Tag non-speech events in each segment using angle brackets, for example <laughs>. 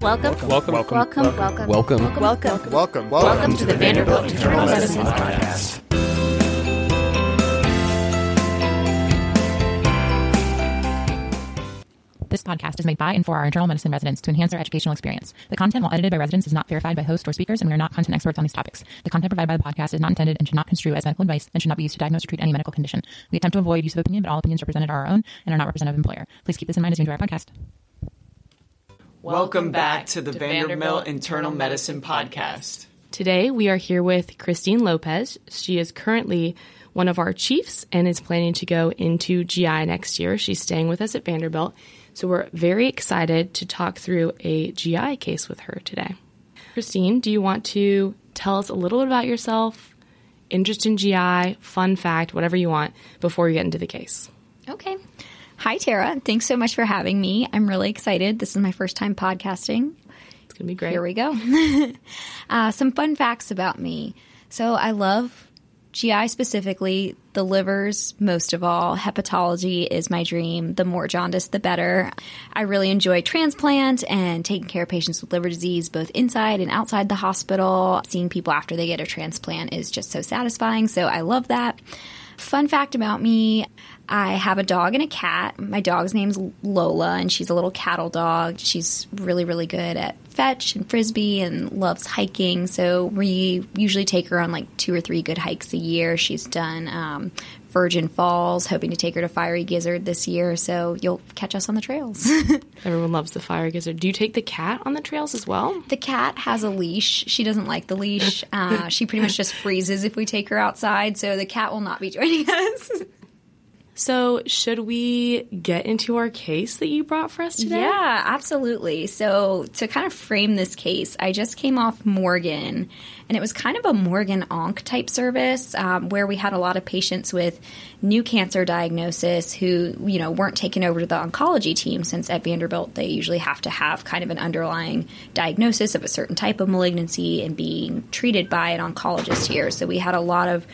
Welcome. Welcome. Welcome. Welcome. Welcome. Welcome. Welcome. Welcome. Welcome to the Vanderbilt Internal Medicine Podcast. This podcast is made by and for our internal medicine residents to enhance their educational experience. The content, while edited by residents, is not verified by hosts or speakers, and we are not content experts on these topics. The content provided by the podcast is not intended and should not construe as medical advice and should not be used to diagnose or treat any medical condition. We attempt to avoid use of opinion, but all opinions represented are our own and are not representative of employer. Please keep this in mind as you enjoy our podcast. Welcome back to the Vanderbilt Internal Medicine Podcast. Today, we are here with Christine Lopez. She is currently one of our chiefs and is planning to go into GI next year. She's staying with us at Vanderbilt. So, we're very excited to talk through a GI case with her today. Christine, do you want to tell us a little bit about yourself, interest in GI, fun fact, whatever you want, before we get into the case? Hi, Tara. Thanks so much for having me. I'm really excited. This is my first time podcasting. It's going to be great. Here we go. <laughs> uh, some fun facts about me. So, I love GI specifically, the livers most of all. Hepatology is my dream. The more jaundice, the better. I really enjoy transplant and taking care of patients with liver disease, both inside and outside the hospital. Seeing people after they get a transplant is just so satisfying. So I love that. Fun fact about me I have a dog and a cat. My dog's name's Lola, and she's a little cattle dog. She's really, really good at fetch and frisbee and loves hiking. So we usually take her on like two or three good hikes a year. She's done um, Virgin Falls, hoping to take her to Fiery Gizzard this year. So you'll catch us on the trails. <laughs> Everyone loves the Fiery Gizzard. Do you take the cat on the trails as well? The cat has a leash. She doesn't like the leash. Uh, she pretty much just freezes if we take her outside. So the cat will not be joining <laughs> us. So, should we get into our case that you brought for us today? Yeah, absolutely. So, to kind of frame this case, I just came off Morgan, and it was kind of a Morgan Onc type service um, where we had a lot of patients with new cancer diagnosis who, you know, weren't taken over to the oncology team since at Vanderbilt they usually have to have kind of an underlying diagnosis of a certain type of malignancy and being treated by an oncologist here. So, we had a lot of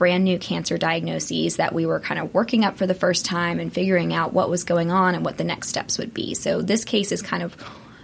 brand new cancer diagnoses that we were kind of working up for the first time and figuring out what was going on and what the next steps would be. So this case is kind of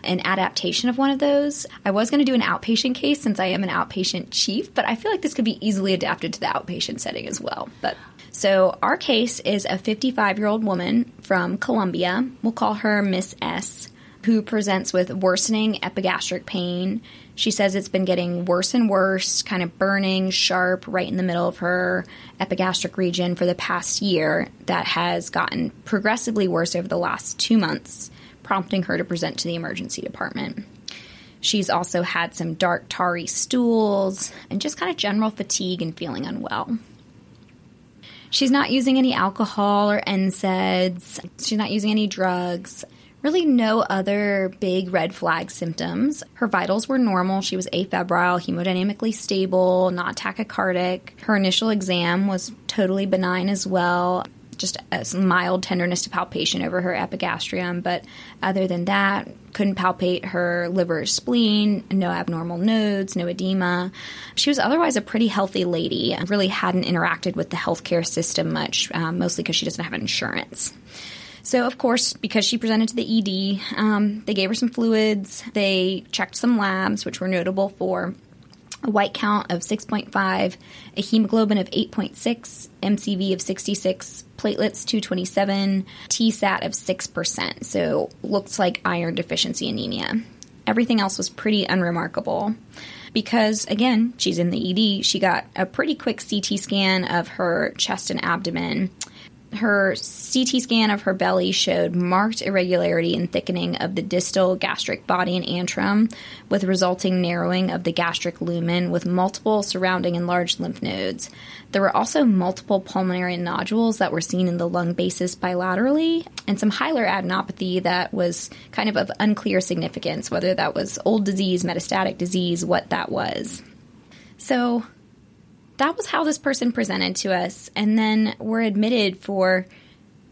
an adaptation of one of those. I was going to do an outpatient case since I am an outpatient chief, but I feel like this could be easily adapted to the outpatient setting as well. But so our case is a 55-year-old woman from Colombia. We'll call her Miss S who presents with worsening epigastric pain. She says it's been getting worse and worse, kind of burning, sharp, right in the middle of her epigastric region for the past year, that has gotten progressively worse over the last two months, prompting her to present to the emergency department. She's also had some dark, tarry stools and just kind of general fatigue and feeling unwell. She's not using any alcohol or NSAIDs. She's not using any drugs really no other big red flag symptoms. Her vitals were normal. She was afebrile, hemodynamically stable, not tachycardic. Her initial exam was totally benign as well. Just a mild tenderness to palpation over her epigastrium, but other than that, couldn't palpate her liver or spleen, no abnormal nodes, no edema. She was otherwise a pretty healthy lady really hadn't interacted with the healthcare system much, um, mostly because she doesn't have insurance. So, of course, because she presented to the ED, um, they gave her some fluids. They checked some labs, which were notable for a white count of 6.5, a hemoglobin of 8.6, MCV of 66, platelets 227, TSAT of 6%. So, looks like iron deficiency anemia. Everything else was pretty unremarkable because again, she's in the ED. She got a pretty quick CT scan of her chest and abdomen her CT scan of her belly showed marked irregularity and thickening of the distal gastric body and antrum, with resulting narrowing of the gastric lumen with multiple surrounding enlarged lymph nodes. There were also multiple pulmonary nodules that were seen in the lung bases bilaterally, and some hilar adenopathy that was kind of of unclear significance, whether that was old disease, metastatic disease, what that was. So, that was how this person presented to us. And then we're admitted for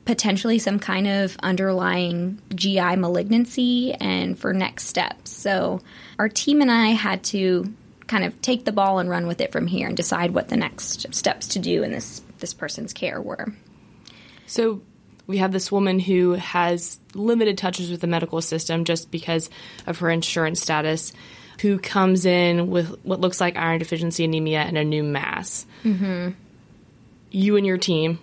potentially some kind of underlying GI malignancy and for next steps. So our team and I had to kind of take the ball and run with it from here and decide what the next steps to do in this this person's care were. So we have this woman who has limited touches with the medical system just because of her insurance status, who comes in with what looks like iron deficiency anemia and a new mass. Mm-hmm. You and your team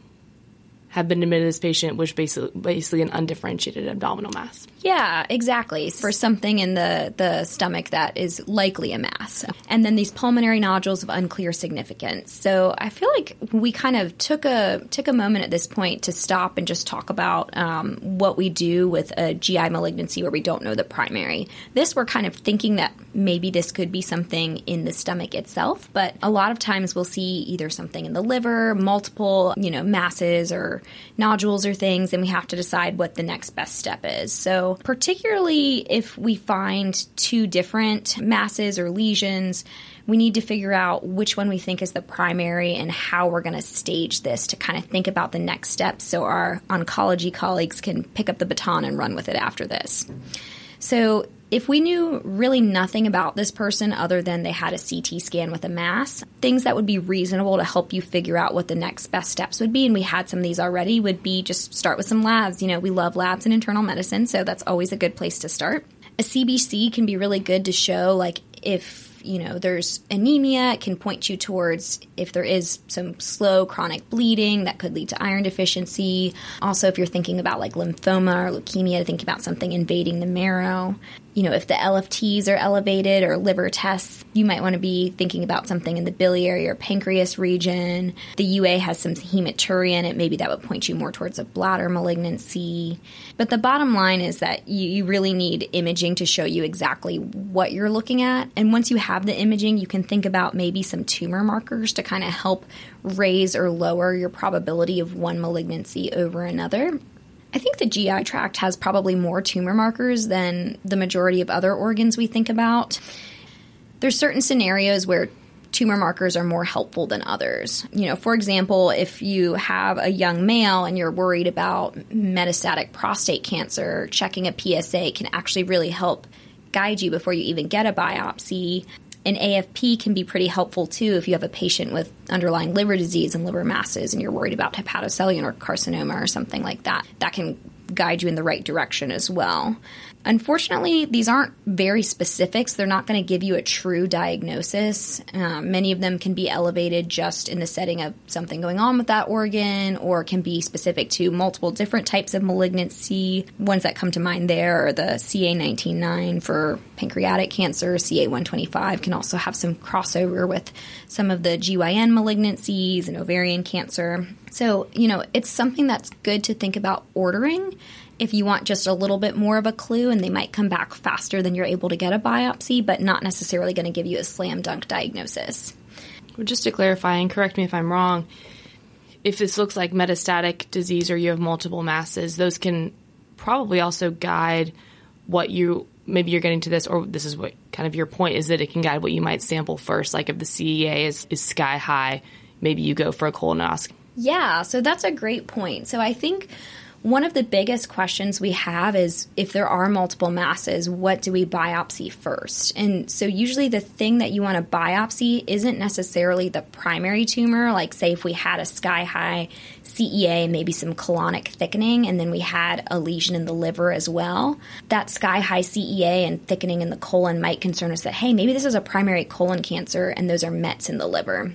have been admitted this patient, which basically basically an undifferentiated abdominal mass. Yeah, exactly. For something in the the stomach that is likely a mass, and then these pulmonary nodules of unclear significance. So I feel like we kind of took a took a moment at this point to stop and just talk about um, what we do with a GI malignancy where we don't know the primary. This we're kind of thinking that maybe this could be something in the stomach itself, but a lot of times we'll see either something in the liver, multiple you know masses or nodules or things, and we have to decide what the next best step is. So, particularly if we find two different masses or lesions, we need to figure out which one we think is the primary and how we're going to stage this to kind of think about the next steps so our oncology colleagues can pick up the baton and run with it after this. So, if we knew really nothing about this person other than they had a CT scan with a mass, things that would be reasonable to help you figure out what the next best steps would be, and we had some of these already, would be just start with some labs. You know, we love labs in internal medicine, so that's always a good place to start. A CBC can be really good to show, like, if you know there's anemia, it can point you towards if there is some slow chronic bleeding that could lead to iron deficiency. Also, if you're thinking about like lymphoma or leukemia, think about something invading the marrow you know, if the LFTs are elevated or liver tests, you might want to be thinking about something in the biliary or pancreas region. The UA has some hematuria in it. Maybe that would point you more towards a bladder malignancy. But the bottom line is that you, you really need imaging to show you exactly what you're looking at. And once you have the imaging, you can think about maybe some tumor markers to kind of help raise or lower your probability of one malignancy over another. I think the GI tract has probably more tumor markers than the majority of other organs we think about. There's certain scenarios where tumor markers are more helpful than others. You know, for example, if you have a young male and you're worried about metastatic prostate cancer, checking a PSA can actually really help guide you before you even get a biopsy. An AFP can be pretty helpful too if you have a patient with underlying liver disease and liver masses and you're worried about hepatocellular carcinoma or something like that. That can guide you in the right direction as well. Unfortunately, these aren't very specifics. They're not going to give you a true diagnosis. Um, many of them can be elevated just in the setting of something going on with that organ, or can be specific to multiple different types of malignancy. Ones that come to mind there are the CA19-9 for pancreatic cancer, CA125 can also have some crossover with some of the GYN malignancies and ovarian cancer. So, you know, it's something that's good to think about ordering if you want just a little bit more of a clue, and they might come back faster than you're able to get a biopsy, but not necessarily going to give you a slam dunk diagnosis. Well, just to clarify, and correct me if I'm wrong, if this looks like metastatic disease or you have multiple masses, those can probably also guide what you maybe you're getting to this, or this is what kind of your point is that it can guide what you might sample first. Like if the CEA is, is sky high, maybe you go for a colonoscopy. Yeah, so that's a great point. So I think one of the biggest questions we have is if there are multiple masses, what do we biopsy first? And so, usually, the thing that you want to biopsy isn't necessarily the primary tumor. Like, say, if we had a sky high CEA and maybe some colonic thickening, and then we had a lesion in the liver as well, that sky high CEA and thickening in the colon might concern us that, hey, maybe this is a primary colon cancer and those are mets in the liver.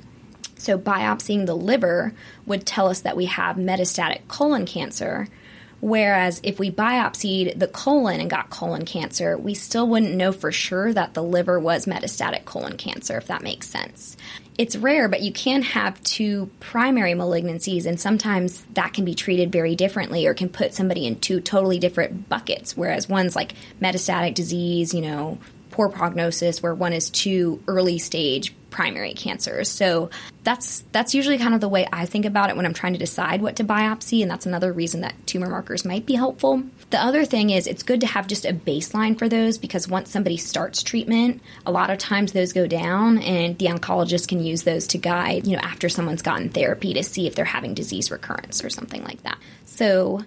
So, biopsying the liver would tell us that we have metastatic colon cancer. Whereas if we biopsied the colon and got colon cancer, we still wouldn't know for sure that the liver was metastatic colon cancer, if that makes sense. It's rare, but you can have two primary malignancies, and sometimes that can be treated very differently or can put somebody in two totally different buckets. Whereas one's like metastatic disease, you know, poor prognosis, where one is too early stage primary cancers. So that's that's usually kind of the way I think about it when I'm trying to decide what to biopsy, and that's another reason that tumor markers might be helpful. The other thing is it's good to have just a baseline for those because once somebody starts treatment, a lot of times those go down and the oncologist can use those to guide, you know, after someone's gotten therapy to see if they're having disease recurrence or something like that. So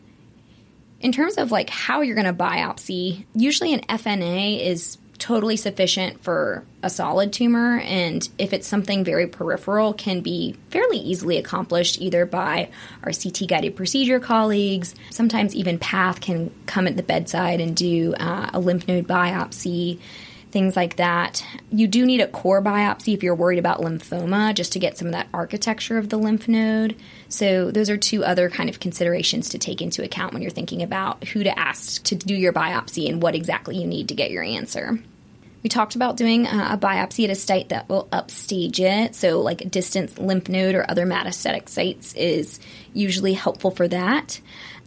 in terms of like how you're going to biopsy, usually an FNA is totally sufficient for a solid tumor and if it's something very peripheral can be fairly easily accomplished either by our CT guided procedure colleagues. Sometimes even path can come at the bedside and do uh, a lymph node biopsy things like that. You do need a core biopsy if you're worried about lymphoma, just to get some of that architecture of the lymph node. So, those are two other kind of considerations to take into account when you're thinking about who to ask to do your biopsy and what exactly you need to get your answer. We talked about doing a biopsy at a site that will upstage it. So, like a distant lymph node or other metastatic sites is usually helpful for that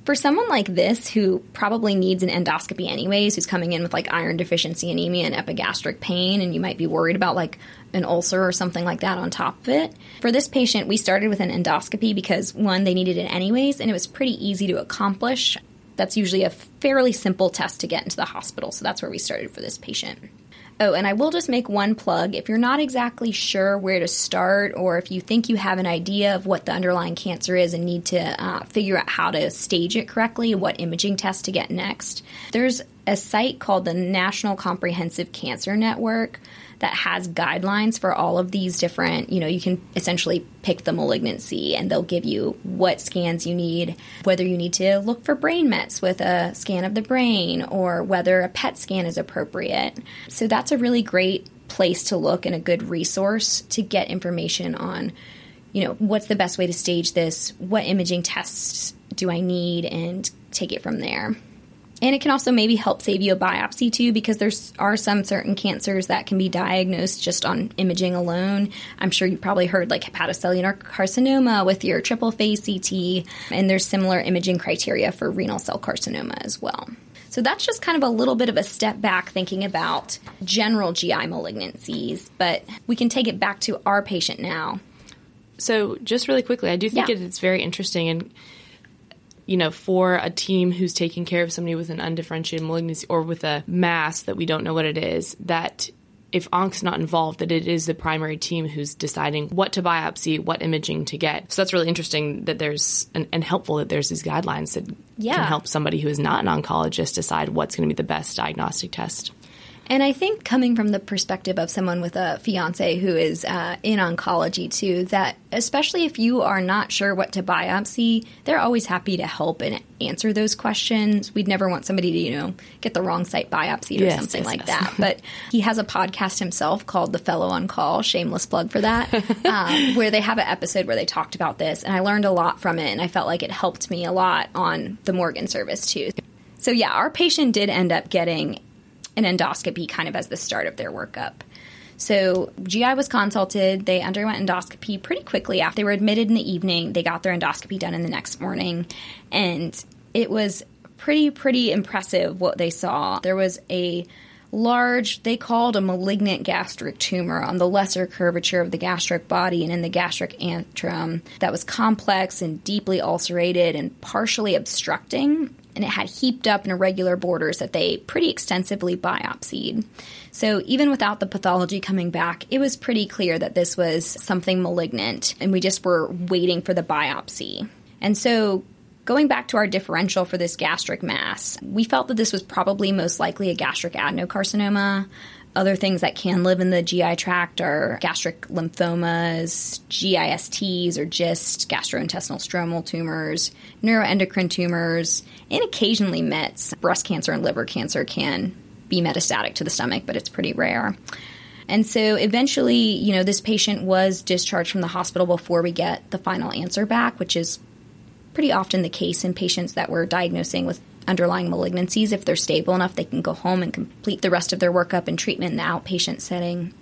for someone like this who probably needs an endoscopy anyways, who's coming in with like iron deficiency anemia and epigastric pain, and you might be worried about like an ulcer or something like that on top of it. For this patient, we started with an endoscopy because one, they needed it anyways, and it was pretty easy to accomplish. That's usually a fairly simple test to get into the hospital, so that's where we started for this patient. Oh, and I will just make one plug. If you're not exactly sure where to start, or if you think you have an idea of what the underlying cancer is and need to uh, figure out how to stage it correctly, what imaging test to get next, there's a site called the National Comprehensive Cancer Network that has guidelines for all of these different, you know, you can essentially pick the malignancy and they'll give you what scans you need, whether you need to look for brain mets with a scan of the brain or whether a PET scan is appropriate. So that's a really great place to look and a good resource to get information on you know what's the best way to stage this what imaging tests do i need and take it from there and it can also maybe help save you a biopsy too, because there are some certain cancers that can be diagnosed just on imaging alone. I'm sure you've probably heard like hepatocellular carcinoma with your triple phase CT, and there's similar imaging criteria for renal cell carcinoma as well. So that's just kind of a little bit of a step back thinking about general GI malignancies, but we can take it back to our patient now. So, just really quickly, I do think yeah. it's very interesting and you know, for a team who's taking care of somebody with an undifferentiated malignancy or with a mass that we don't know what it is, that if ONC's not involved, that it is the primary team who's deciding what to biopsy, what imaging to get. So that's really interesting that there's and, and helpful that there's these guidelines that yeah. can help somebody who is not an oncologist decide what's going to be the best diagnostic test. And I think coming from the perspective of someone with a fiance who is uh, in oncology too, that especially if you are not sure what to biopsy, they're always happy to help and answer those questions. We'd never want somebody to, you know, get the wrong site biopsied or yes, something yes, like yes. that. <laughs> But he has a podcast himself called The Fellow on Call, shameless plug for that, <laughs> um, where they have an episode where they talked about this. And I learned a lot from it. And I felt like it helped me a lot on the Morgan service too. So, yeah, our patient did end up getting an endoscopy kind of as the start of their workup. So GI was consulted. They underwent endoscopy pretty quickly after they were admitted in the evening. They got their endoscopy done in the next morning, and it was pretty pretty impressive what they saw. There was a large, they called a malignant gastric tumor on the lesser curvature of the gastric body and in the gastric antrum that was complex and deeply ulcerated and partially obstructing and it had heaped up and irregular borders that they pretty extensively biopsied. So even without the pathology coming back, it was pretty clear that this was something malignant, and we just were waiting for the biopsy. And so Going back to our differential for this gastric mass, we felt that this was probably most likely a gastric adenocarcinoma. Other things that can live in the GI tract are gastric lymphomas, GISTs or GIST, gastrointestinal stromal tumors, neuroendocrine tumors, and occasionally METs. Breast cancer and liver cancer can be metastatic to the stomach, but it's pretty rare. And so eventually, you know, this patient was discharged from the hospital before we get the final answer back, which is pretty often the case in patients that we're diagnosing with underlying malignancies. If they're stable enough, they can go home and complete the rest of their workup and treatment in the outpatient setting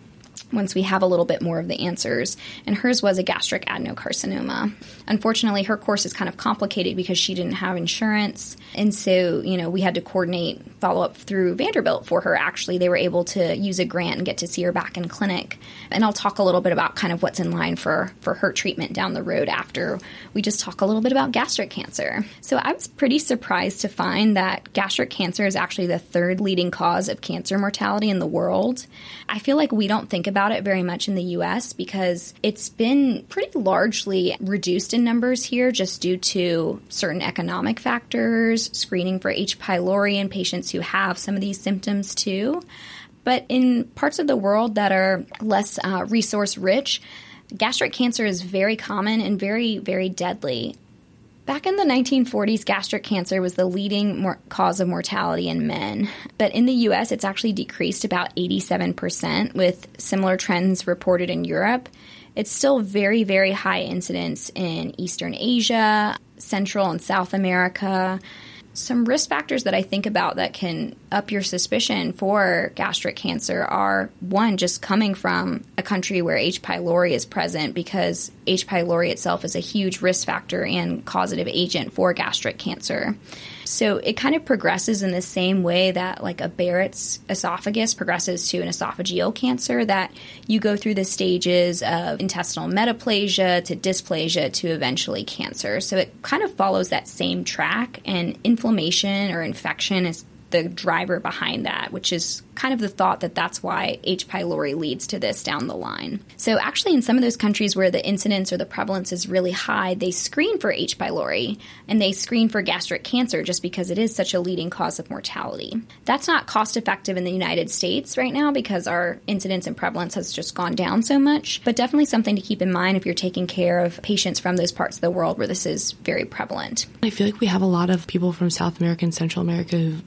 once we have a little bit more of the answers. And hers was a gastric adenocarcinoma. Unfortunately, her course is kind of complicated because she didn't have insurance. And so, you know, we had to coordinate follow up through Vanderbilt for her. Actually, they were able to use a grant and get to see her back in clinic. And I'll talk a little bit about kind of what's in line for, for her treatment down the road after we just talk a little bit about gastric cancer. So I was pretty surprised to find that gastric cancer is actually the third leading cause of cancer mortality in the world. I feel like we don't think about it very much in the US because it's been pretty largely reduced in numbers here just due to certain economic factors, screening for H. pylori in patients who have some of these symptoms too. But in parts of the world that are less uh, resource rich, gastric cancer is very common and very, very deadly. Back in the 1940s, gastric cancer was the leading mor- cause of mortality in men. But in the US, it's actually decreased about 87%, with similar trends reported in Europe. It's still very, very high incidence in Eastern Asia, Central and South America some risk factors that I think about that can up your suspicion for gastric cancer are one, just coming from a country where H. pylori is present because H. pylori itself is a huge risk factor and causative agent for gastric cancer. So it kind of progresses in the same way that like a Barrett's esophagus progresses to an esophageal cancer that you go through the stages of intestinal metaplasia to dysplasia to eventually cancer. So it kind of follows that same track and inflammation or infection is the driver behind that, which is kind of the thought that that's why H. pylori leads to this down the line. So, actually, in some of those countries where the incidence or the prevalence is really high, they screen for H. pylori and they screen for gastric cancer just because it is such a leading cause of mortality. That's not cost effective in the United States right now because our incidence and prevalence has just gone down so much, but definitely something to keep in mind if you're taking care of patients from those parts of the world where this is very prevalent. I feel like we have a lot of people from South America and Central America who've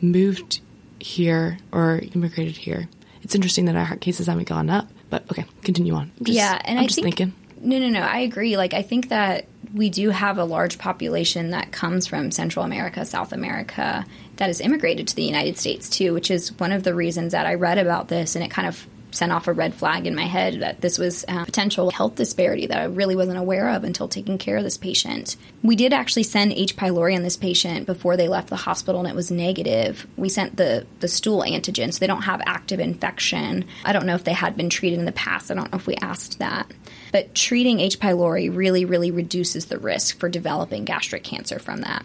moved here or immigrated here. It's interesting that our cases haven't gone up, but okay, continue on. Just, yeah, and I'm I just think, thinking. No, no, no. I agree. Like, I think that we do have a large population that comes from Central America, South America, that has immigrated to the United States too, which is one of the reasons that I read about this and it kind of sent off a red flag in my head that this was a potential health disparity that I really wasn't aware of until taking care of this patient. We did actually send H. pylori on this patient before they left the hospital and it was negative. We sent the, the stool antigen, so they don't have active infection. I don't know if they had been treated in the past. I don't know if we asked that. But treating H. pylori really, really reduces the risk for developing gastric cancer from that.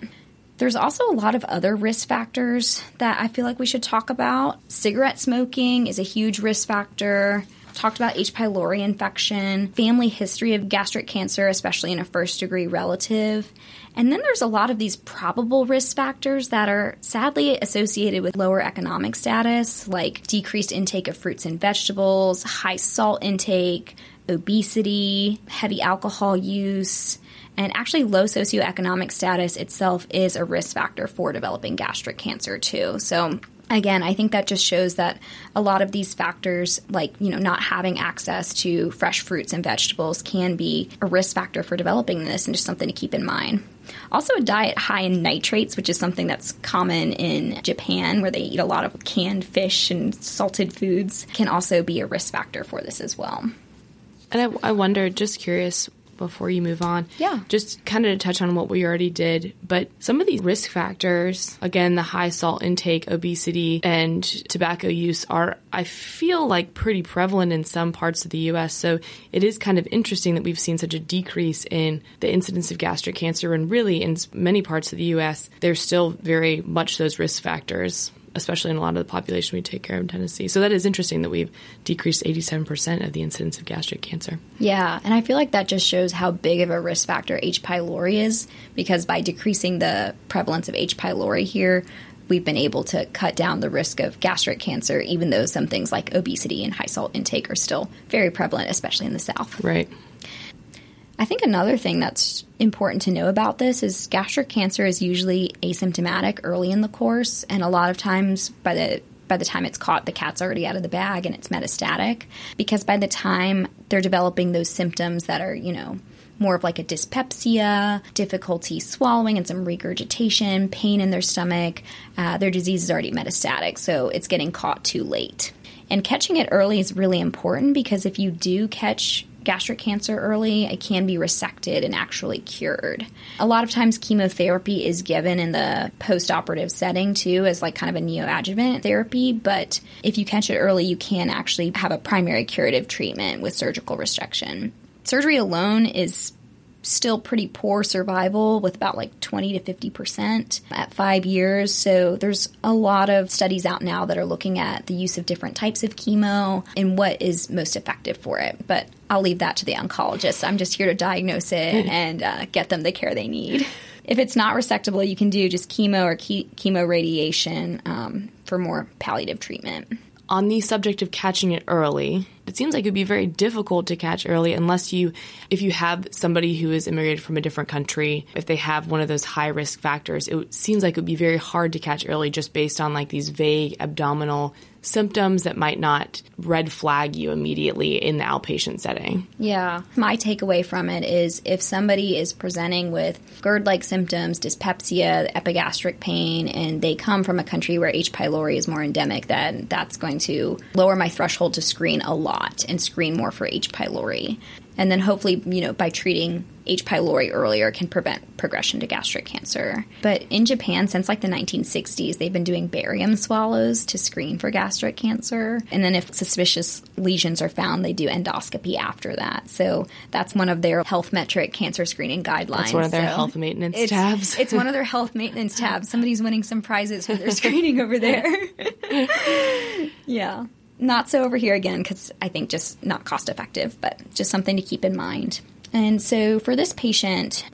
There's also a lot of other risk factors that I feel like we should talk about. Cigarette smoking is a huge risk factor. Talked about H. pylori infection, family history of gastric cancer, especially in a first degree relative. And then there's a lot of these probable risk factors that are sadly associated with lower economic status, like decreased intake of fruits and vegetables, high salt intake, obesity, heavy alcohol use, and actually, low socioeconomic status itself is a risk factor for developing gastric cancer, too. So, again, I think that just shows that a lot of these factors, like, you know, not having access to fresh fruits and vegetables, can be a risk factor for developing this and just something to keep in mind. Also, a diet high in nitrates, which is something that's common in Japan, where they eat a lot of canned fish and salted foods, can also be a risk factor for this as well. And I, I wonder, just curious, before you move on. Yeah. Just kind of to touch on what we already did, but some of these risk factors, again, the high salt intake, obesity, and tobacco use are, I feel like, pretty prevalent in some parts of the U.S. So it is kind of interesting that we've seen such a decrease in the incidence of gastric cancer. And really, in many parts of the U.S., there's still very much those risk factors especially in a lot of the population we take care of in Tennessee. So that is interesting that we've decreased 87% of the incidence of gastric cancer. Yeah, and I feel like that just shows how big of a risk factor H. pylori is because by decreasing the prevalence of H. pylori here, we've been able to cut down the risk of gastric cancer, even though some things like obesity and high salt intake are still very prevalent, especially in the South. Right. I think another thing that's important to know about this is gastric cancer is usually asymptomatic early in the course, and a lot of times by the by the time it's caught, the cat's already out of the bag and it's metastatic. Because by the time they're developing those symptoms that are, you know, more of like a dyspepsia, difficulty swallowing, and some regurgitation, pain in their stomach, uh, their disease is already metastatic, so it's getting caught too late. And catching it early is really important because if you do catch gastric cancer early, it can be resected and actually cured. A lot of times, chemotherapy is given in the post operative setting too, as like kind of a neoadjuvant therapy. But if you catch it early, you can actually have a primary curative treatment with surgical resection. Surgery alone is still pretty poor survival with about like 20 to 50% at five years. So there's a lot of studies out now that are looking at the use of different types of chemo and what is most effective for it. But I'll leave that to the oncologist. I'm just here to diagnose it and uh, get them the care they need. If it's not resectable, you can do just chemo or ke- chemo radiation um, for more palliative treatment. On the subject of catching it early, it seems like it would be very difficult to catch early unless you, if you have somebody who is immigrated from a different country, if they have one of those high risk factors, it seems like it would be very hard to catch early just based on like these vague abdominal symptoms that might not red flag you immediately in the outpatient setting. Yeah. My takeaway from it is if somebody is presenting with GERD like symptoms, dyspepsia, epigastric pain, and they come from a country where H. pylori is more endemic, then that's going to lower my threshold to screen a lot and screen more for H. pylori and then hopefully, you know, by treating H. pylori earlier can prevent progression to gastric cancer. But in Japan, since like the 1960s, they've been doing barium swallows to screen for gastric cancer. And then if suspicious lesions are found, they do endoscopy after that. So that's one of their health metric cancer screening guidelines. That's one of their so health maintenance it's, tabs. it's one of their health maintenance tabs. Somebody's winning some prizes for their screening over there. <laughs> yeah not so over here again because I think just not cost effective, but just something to keep in mind. And so for this patient,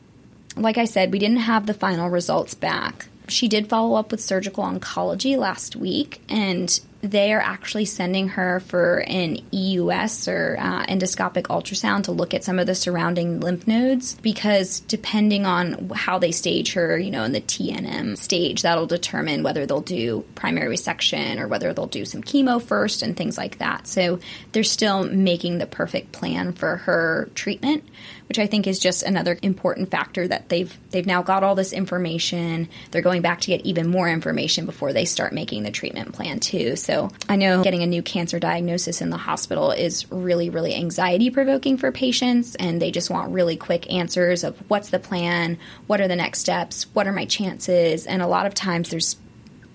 like I said, we didn't have the final results back. She did follow up with surgical oncology last week, and they are actually sending her for an EUS or uh, endoscopic ultrasound to look at some of the surrounding lymph nodes because depending on how they stage her, you know, in the TNM stage, that'll determine whether they'll do primary resection or whether they'll do some chemo first and things like that. So they're still making the perfect plan for her treatment which I think is just another important factor that they've they've now got all this information. They're going back to get even more information before they start making the treatment plan too. So I know getting a new cancer diagnosis in the hospital is really really anxiety provoking for patients and they just want really quick answers of what's the plan, what are the next steps, what are my chances, and a lot of times there's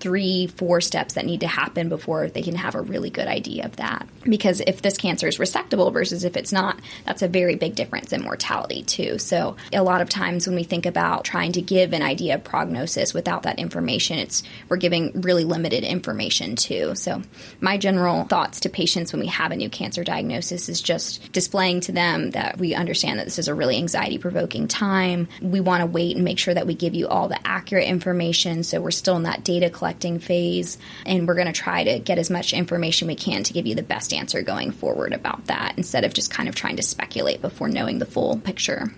three, four steps that need to happen before they can have a really good idea of that. Because if this cancer is resectable versus if it's not, that's a very big difference in mortality, too. So, a lot of times when we think about trying to give an idea of prognosis without that information, it's we're giving really limited information, too. So, my general thoughts to patients when we have a new cancer diagnosis is just displaying to them that we understand that this is a really anxiety provoking time. We want to wait and make sure that we give you all the accurate information. So, we're still in that data collection collecting phase, and we're going to try to get as much information we can to give you the best answer going forward about that instead of just kind of trying to speculate before knowing the full picture.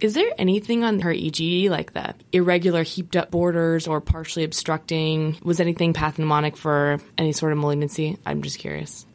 Is there anything on her EG, like the irregular heaped up borders or partially obstructing? Was anything pathognomonic for any sort of malignancy? I'm just curious.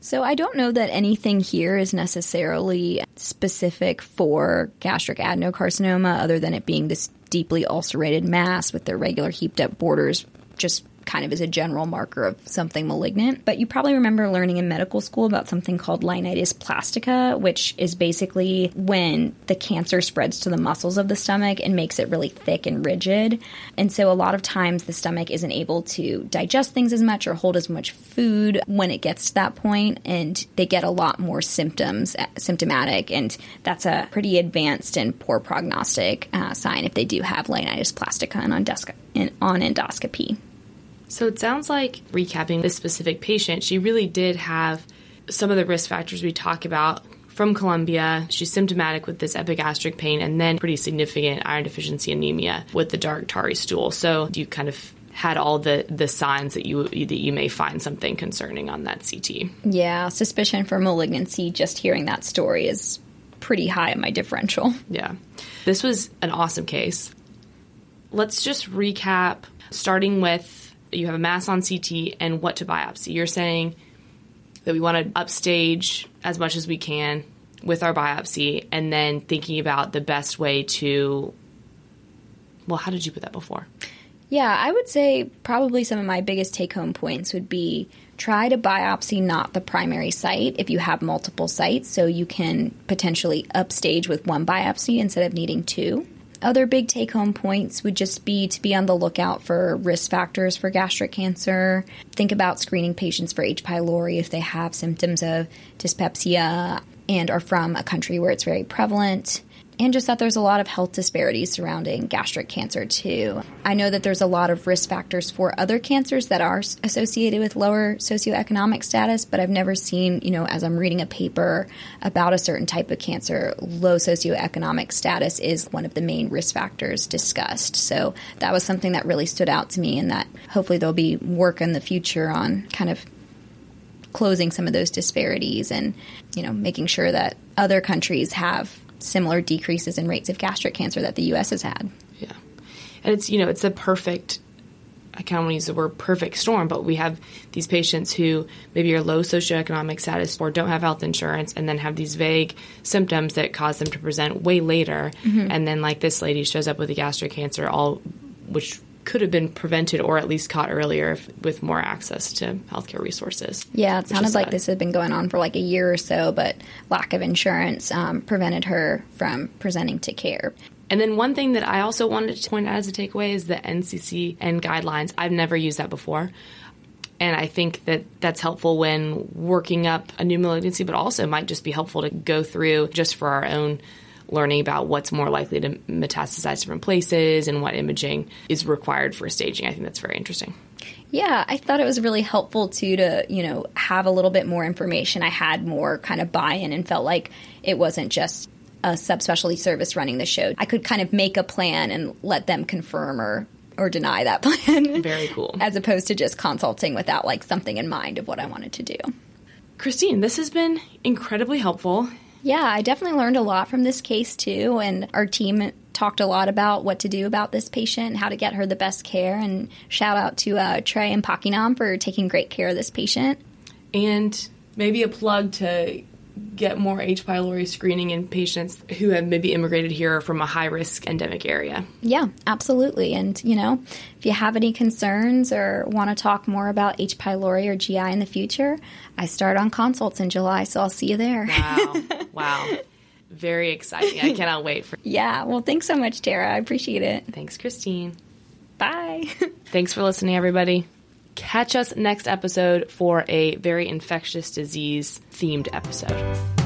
So I don't know that anything here is necessarily specific for gastric adenocarcinoma other than it being this deeply ulcerated mass with the regular heaped up borders just kind of is a general marker of something malignant. But you probably remember learning in medical school about something called linitis plastica, which is basically when the cancer spreads to the muscles of the stomach and makes it really thick and rigid. And so a lot of times the stomach isn't able to digest things as much or hold as much food when it gets to that point, and they get a lot more symptoms, uh, symptomatic, and that's a pretty advanced and poor prognostic uh, sign if they do have linitis plastica on, on endoscopy. So it sounds like recapping this specific patient, she really did have some of the risk factors we talk about from Colombia. She's symptomatic with this epigastric pain and then pretty significant iron deficiency anemia with the dark tarry stool. So you kind of had all the the signs that you that you may find something concerning on that CT. Yeah, suspicion for malignancy just hearing that story is pretty high in my differential. Yeah. This was an awesome case. Let's just recap starting with you have a mass on CT and what to biopsy. You're saying that we want to upstage as much as we can with our biopsy and then thinking about the best way to well how did you put that before yeah i would say probably some of my biggest take home points would be try to biopsy not the primary site if you have multiple sites so you can potentially upstage with one biopsy instead of needing two other big take home points would just be to be on the lookout for risk factors for gastric cancer. Think about screening patients for H. pylori if they have symptoms of dyspepsia and are from a country where it's very prevalent. And just that there's a lot of health disparities surrounding gastric cancer too. I know that there's a lot of risk factors for other cancers that are associated with lower socioeconomic status, but I've never seen, you know, as I'm reading a paper about a certain type of cancer, low socioeconomic status is one of the main risk factors discussed. So that was something that really stood out to me, and that hopefully there'll be work in the future on kind of closing some of those disparities and you know making sure that other countries have similar decreases in rates of gastric cancer that the US has had. Yeah. And it's you know it's a perfect I kind of want to use the word perfect storm, but we have these patients who maybe are low socioeconomic status or don't have health insurance and then have these vague symptoms that cause them to present way later. Mm-hmm. And then, like this lady shows up with a gastric cancer, all which could have been prevented or at least caught earlier if, with more access to healthcare resources. Yeah, it sounded like this had been going on for like a year or so, but lack of insurance um, prevented her from presenting to care. And then one thing that I also wanted to point out as a takeaway is the NCCN guidelines. I've never used that before. And I think that that's helpful when working up a new malignancy, but also might just be helpful to go through just for our own learning about what's more likely to metastasize different places and what imaging is required for staging. I think that's very interesting. Yeah, I thought it was really helpful too to, you know, have a little bit more information. I had more kind of buy in and felt like it wasn't just a subspecialty service running the show. I could kind of make a plan and let them confirm or or deny that <laughs> plan. Very cool. As opposed to just consulting without like something in mind of what I wanted to do. Christine, this has been incredibly helpful. Yeah, I definitely learned a lot from this case too, and our team talked a lot about what to do about this patient, how to get her the best care, and shout out to uh, Trey and Pakinam for taking great care of this patient. And maybe a plug to get more H. pylori screening in patients who have maybe immigrated here from a high risk endemic area. Yeah, absolutely. And, you know, if you have any concerns or want to talk more about H. pylori or GI in the future, I start on consults in July, so I'll see you there. Wow. <laughs> wow. Very exciting. I cannot wait for <laughs> Yeah, well, thanks so much, Tara. I appreciate it. Thanks, Christine. Bye. <laughs> thanks for listening, everybody. Catch us next episode for a very infectious disease themed episode.